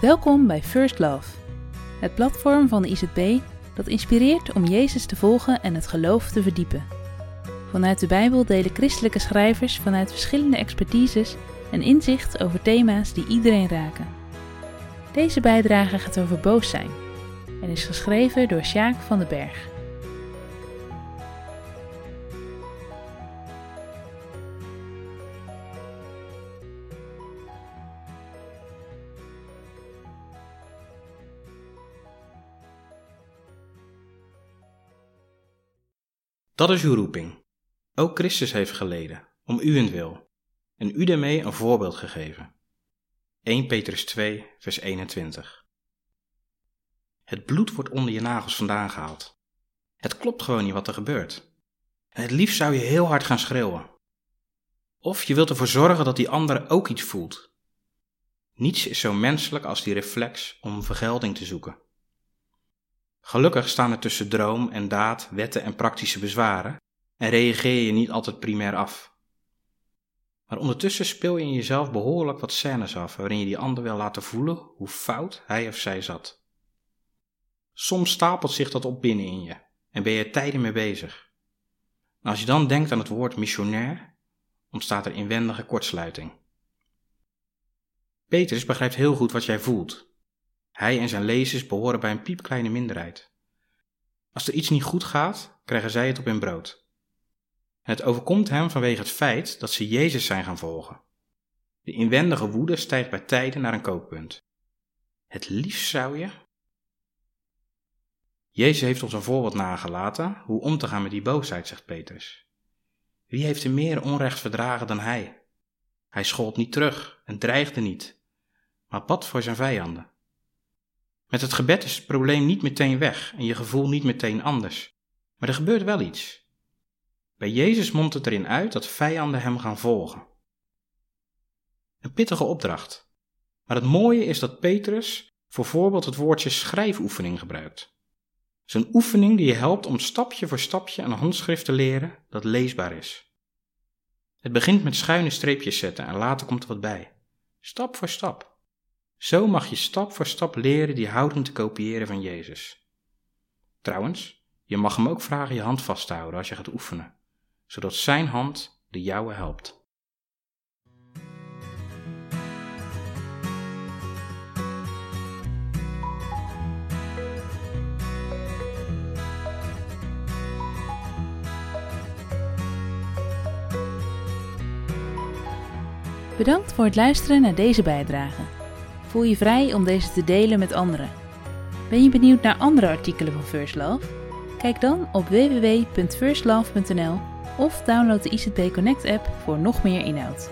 Welkom bij First Love, het platform van de IZB dat inspireert om Jezus te volgen en het geloof te verdiepen. Vanuit de Bijbel delen christelijke schrijvers vanuit verschillende expertises een inzicht over thema's die iedereen raken. Deze bijdrage gaat over boos zijn en is geschreven door Sjaak van den Berg. Dat is uw roeping. Ook Christus heeft geleden, om uwentwil, en u daarmee een voorbeeld gegeven. 1 Petrus 2, vers 21. Het bloed wordt onder je nagels vandaan gehaald. Het klopt gewoon niet wat er gebeurt. En het liefst zou je heel hard gaan schreeuwen. Of je wilt ervoor zorgen dat die ander ook iets voelt. Niets is zo menselijk als die reflex om vergelding te zoeken. Gelukkig staan er tussen droom en daad wetten en praktische bezwaren en reageer je niet altijd primair af. Maar ondertussen speel je in jezelf behoorlijk wat scènes af waarin je die ander wil laten voelen hoe fout hij of zij zat. Soms stapelt zich dat op binnen in je en ben je er tijden mee bezig. En als je dan denkt aan het woord missionair, ontstaat er inwendige kortsluiting. Petrus begrijpt heel goed wat jij voelt hij en zijn lezers behoren bij een piepkleine minderheid. Als er iets niet goed gaat, krijgen zij het op hun brood. Het overkomt hem vanwege het feit dat ze Jezus zijn gaan volgen. De inwendige woede stijgt bij tijden naar een kookpunt. Het liefst zou je. Jezus heeft ons een voorbeeld nagelaten hoe om te gaan met die boosheid, zegt Petrus. Wie heeft er meer onrecht verdragen dan hij? Hij schold niet terug en dreigde niet, maar bad voor zijn vijanden. Met het gebed is het probleem niet meteen weg en je gevoel niet meteen anders. Maar er gebeurt wel iets. Bij Jezus mondt het erin uit dat vijanden hem gaan volgen. Een pittige opdracht. Maar het mooie is dat Petrus voor voorbeeld het woordje schrijfoefening gebruikt. Zo'n oefening die je helpt om stapje voor stapje een handschrift te leren dat leesbaar is. Het begint met schuine streepjes zetten en later komt er wat bij. Stap voor stap. Zo mag je stap voor stap leren die houding te kopiëren van Jezus. Trouwens, je mag hem ook vragen je hand vast te houden als je gaat oefenen, zodat zijn hand de jouwe helpt. Bedankt voor het luisteren naar deze bijdrage. Voel je vrij om deze te delen met anderen. Ben je benieuwd naar andere artikelen van First Love? Kijk dan op www.firstlove.nl of download de ICT Connect app voor nog meer inhoud.